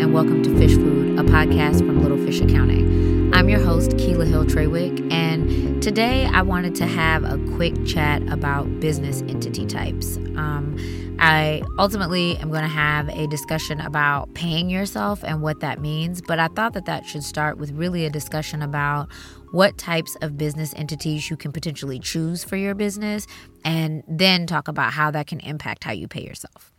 and welcome to Fish Food, a podcast from Little Fish Accounting. I'm your host, Keela Hill Treywick, and today I wanted to have a quick chat about business entity types. Um, I ultimately am going to have a discussion about paying yourself and what that means, but I thought that that should start with really a discussion about what types of business entities you can potentially choose for your business, and then talk about how that can impact how you pay yourself.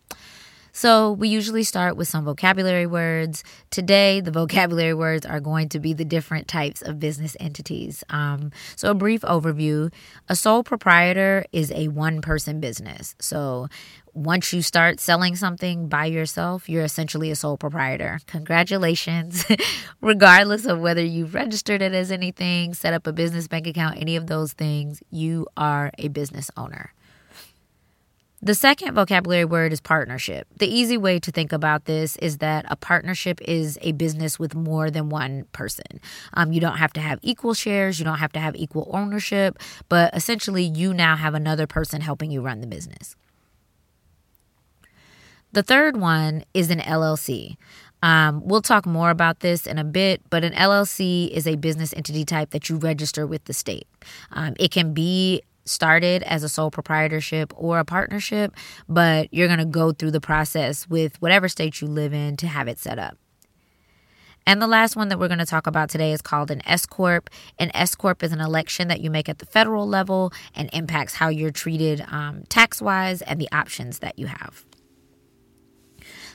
So, we usually start with some vocabulary words. Today, the vocabulary words are going to be the different types of business entities. Um, so, a brief overview a sole proprietor is a one person business. So, once you start selling something by yourself, you're essentially a sole proprietor. Congratulations. Regardless of whether you've registered it as anything, set up a business bank account, any of those things, you are a business owner. The second vocabulary word is partnership. The easy way to think about this is that a partnership is a business with more than one person. Um, you don't have to have equal shares, you don't have to have equal ownership, but essentially, you now have another person helping you run the business. The third one is an LLC. Um, we'll talk more about this in a bit, but an LLC is a business entity type that you register with the state. Um, it can be started as a sole proprietorship or a partnership, but you're going to go through the process with whatever state you live in to have it set up. And the last one that we're going to talk about today is called an S Corp. An S Corp is an election that you make at the federal level and impacts how you're treated um, tax wise and the options that you have.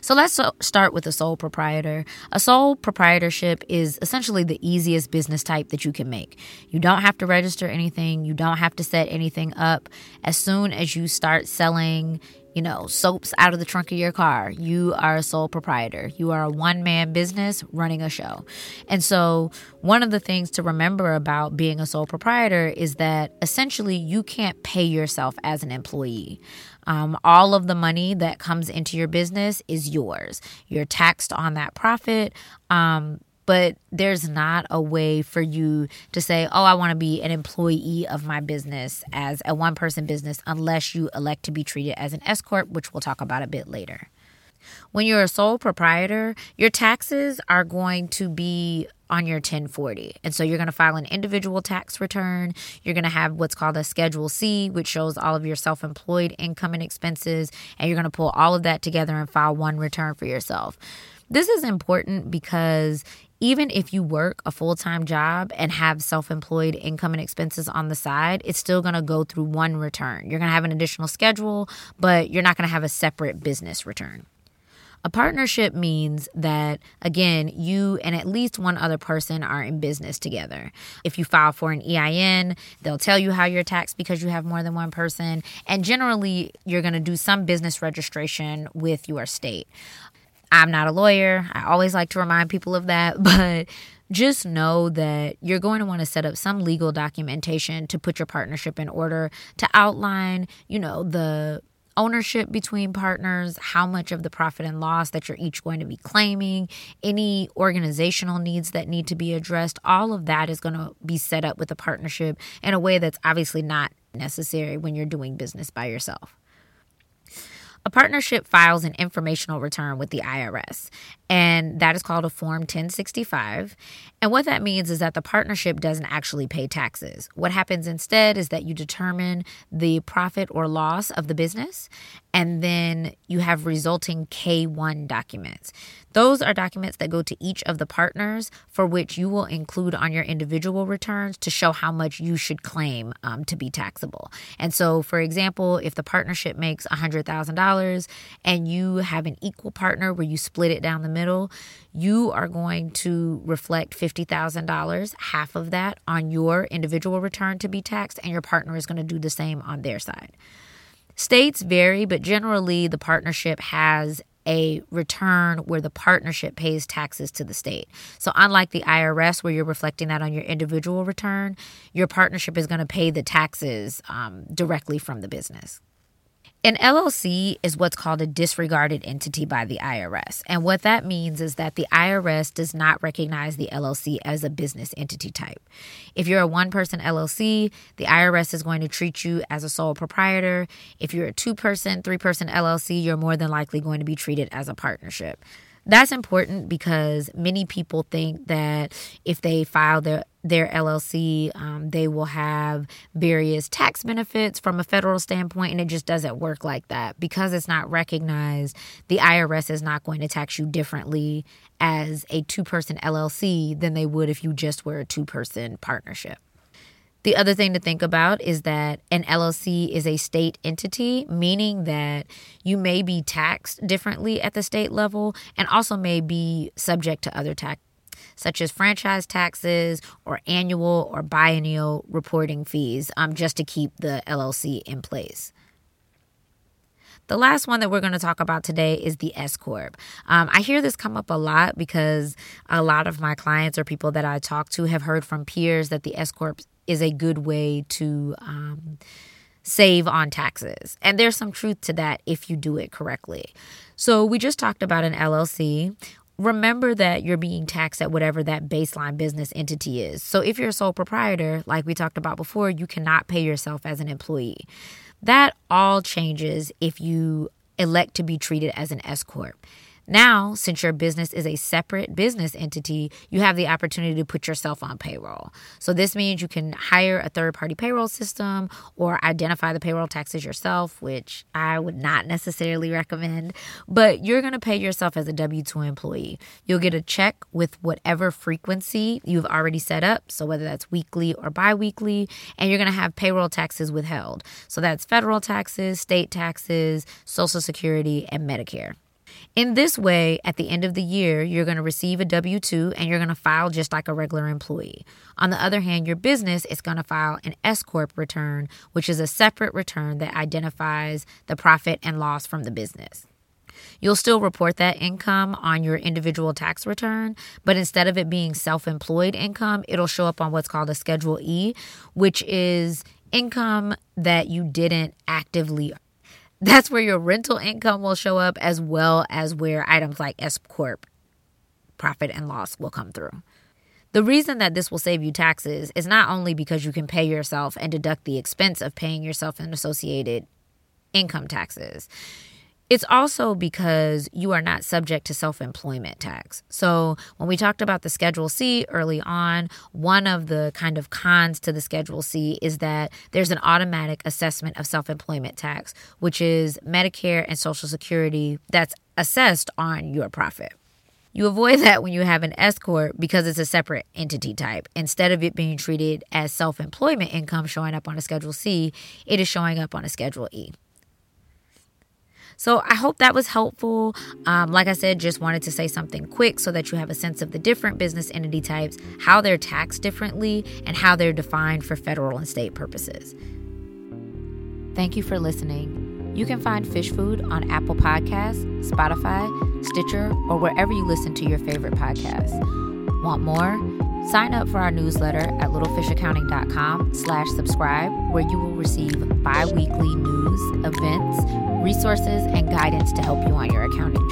So let's start with a sole proprietor. A sole proprietorship is essentially the easiest business type that you can make. You don't have to register anything, you don't have to set anything up. As soon as you start selling, you know, soaps out of the trunk of your car. You are a sole proprietor. You are a one man business running a show. And so, one of the things to remember about being a sole proprietor is that essentially you can't pay yourself as an employee. Um, all of the money that comes into your business is yours. You're taxed on that profit. Um, but there's not a way for you to say, oh, I want to be an employee of my business as a one person business unless you elect to be treated as an S Corp, which we'll talk about a bit later. When you're a sole proprietor, your taxes are going to be on your 1040. And so you're going to file an individual tax return. You're going to have what's called a Schedule C, which shows all of your self employed income and expenses. And you're going to pull all of that together and file one return for yourself. This is important because even if you work a full time job and have self employed income and expenses on the side, it's still going to go through one return. You're going to have an additional schedule, but you're not going to have a separate business return. A partnership means that, again, you and at least one other person are in business together. If you file for an EIN, they'll tell you how you're taxed because you have more than one person. And generally, you're going to do some business registration with your state. I'm not a lawyer. I always like to remind people of that, but just know that you're going to want to set up some legal documentation to put your partnership in order to outline, you know, the ownership between partners, how much of the profit and loss that you're each going to be claiming, any organizational needs that need to be addressed, all of that is going to be set up with a partnership in a way that's obviously not necessary when you're doing business by yourself. A partnership files an informational return with the IRS, and that is called a Form 1065. And what that means is that the partnership doesn't actually pay taxes. What happens instead is that you determine the profit or loss of the business, and then you have resulting K1 documents. Those are documents that go to each of the partners for which you will include on your individual returns to show how much you should claim um, to be taxable. And so, for example, if the partnership makes $100,000 and you have an equal partner where you split it down the middle, you are going to reflect $50,000, half of that on your individual return to be taxed, and your partner is going to do the same on their side. States vary, but generally the partnership has a return where the partnership pays taxes to the state. So, unlike the IRS, where you're reflecting that on your individual return, your partnership is going to pay the taxes um, directly from the business. An LLC is what's called a disregarded entity by the IRS. And what that means is that the IRS does not recognize the LLC as a business entity type. If you're a one person LLC, the IRS is going to treat you as a sole proprietor. If you're a two person, three person LLC, you're more than likely going to be treated as a partnership. That's important because many people think that if they file their their LLC, um, they will have various tax benefits from a federal standpoint, and it just doesn't work like that because it's not recognized. The IRS is not going to tax you differently as a two person LLC than they would if you just were a two person partnership. The other thing to think about is that an LLC is a state entity, meaning that you may be taxed differently at the state level and also may be subject to other tax such as franchise taxes or annual or biennial reporting fees um, just to keep the LLC in place. The last one that we're going to talk about today is the S Corp. Um, I hear this come up a lot because a lot of my clients or people that I talk to have heard from peers that the S Corp is a good way to um, save on taxes. And there's some truth to that if you do it correctly. So, we just talked about an LLC. Remember that you're being taxed at whatever that baseline business entity is. So, if you're a sole proprietor, like we talked about before, you cannot pay yourself as an employee. That all changes if you elect to be treated as an S Corp. Now, since your business is a separate business entity, you have the opportunity to put yourself on payroll. So, this means you can hire a third party payroll system or identify the payroll taxes yourself, which I would not necessarily recommend, but you're going to pay yourself as a W 2 employee. You'll get a check with whatever frequency you've already set up, so whether that's weekly or bi weekly, and you're going to have payroll taxes withheld. So, that's federal taxes, state taxes, Social Security, and Medicare. In this way, at the end of the year, you're going to receive a W 2 and you're going to file just like a regular employee. On the other hand, your business is going to file an S Corp return, which is a separate return that identifies the profit and loss from the business. You'll still report that income on your individual tax return, but instead of it being self employed income, it'll show up on what's called a Schedule E, which is income that you didn't actively that's where your rental income will show up, as well as where items like S Corp profit and loss will come through. The reason that this will save you taxes is not only because you can pay yourself and deduct the expense of paying yourself and associated income taxes. It's also because you are not subject to self employment tax. So, when we talked about the Schedule C early on, one of the kind of cons to the Schedule C is that there's an automatic assessment of self employment tax, which is Medicare and Social Security that's assessed on your profit. You avoid that when you have an S Corp because it's a separate entity type. Instead of it being treated as self employment income showing up on a Schedule C, it is showing up on a Schedule E. So I hope that was helpful. Um, like I said, just wanted to say something quick so that you have a sense of the different business entity types, how they're taxed differently, and how they're defined for federal and state purposes. Thank you for listening. You can find Fish Food on Apple Podcasts, Spotify, Stitcher, or wherever you listen to your favorite podcasts. Want more? Sign up for our newsletter at littlefishaccounting.com slash subscribe, where you will receive bi-weekly news, events, resources, and guidance to help you on your accounting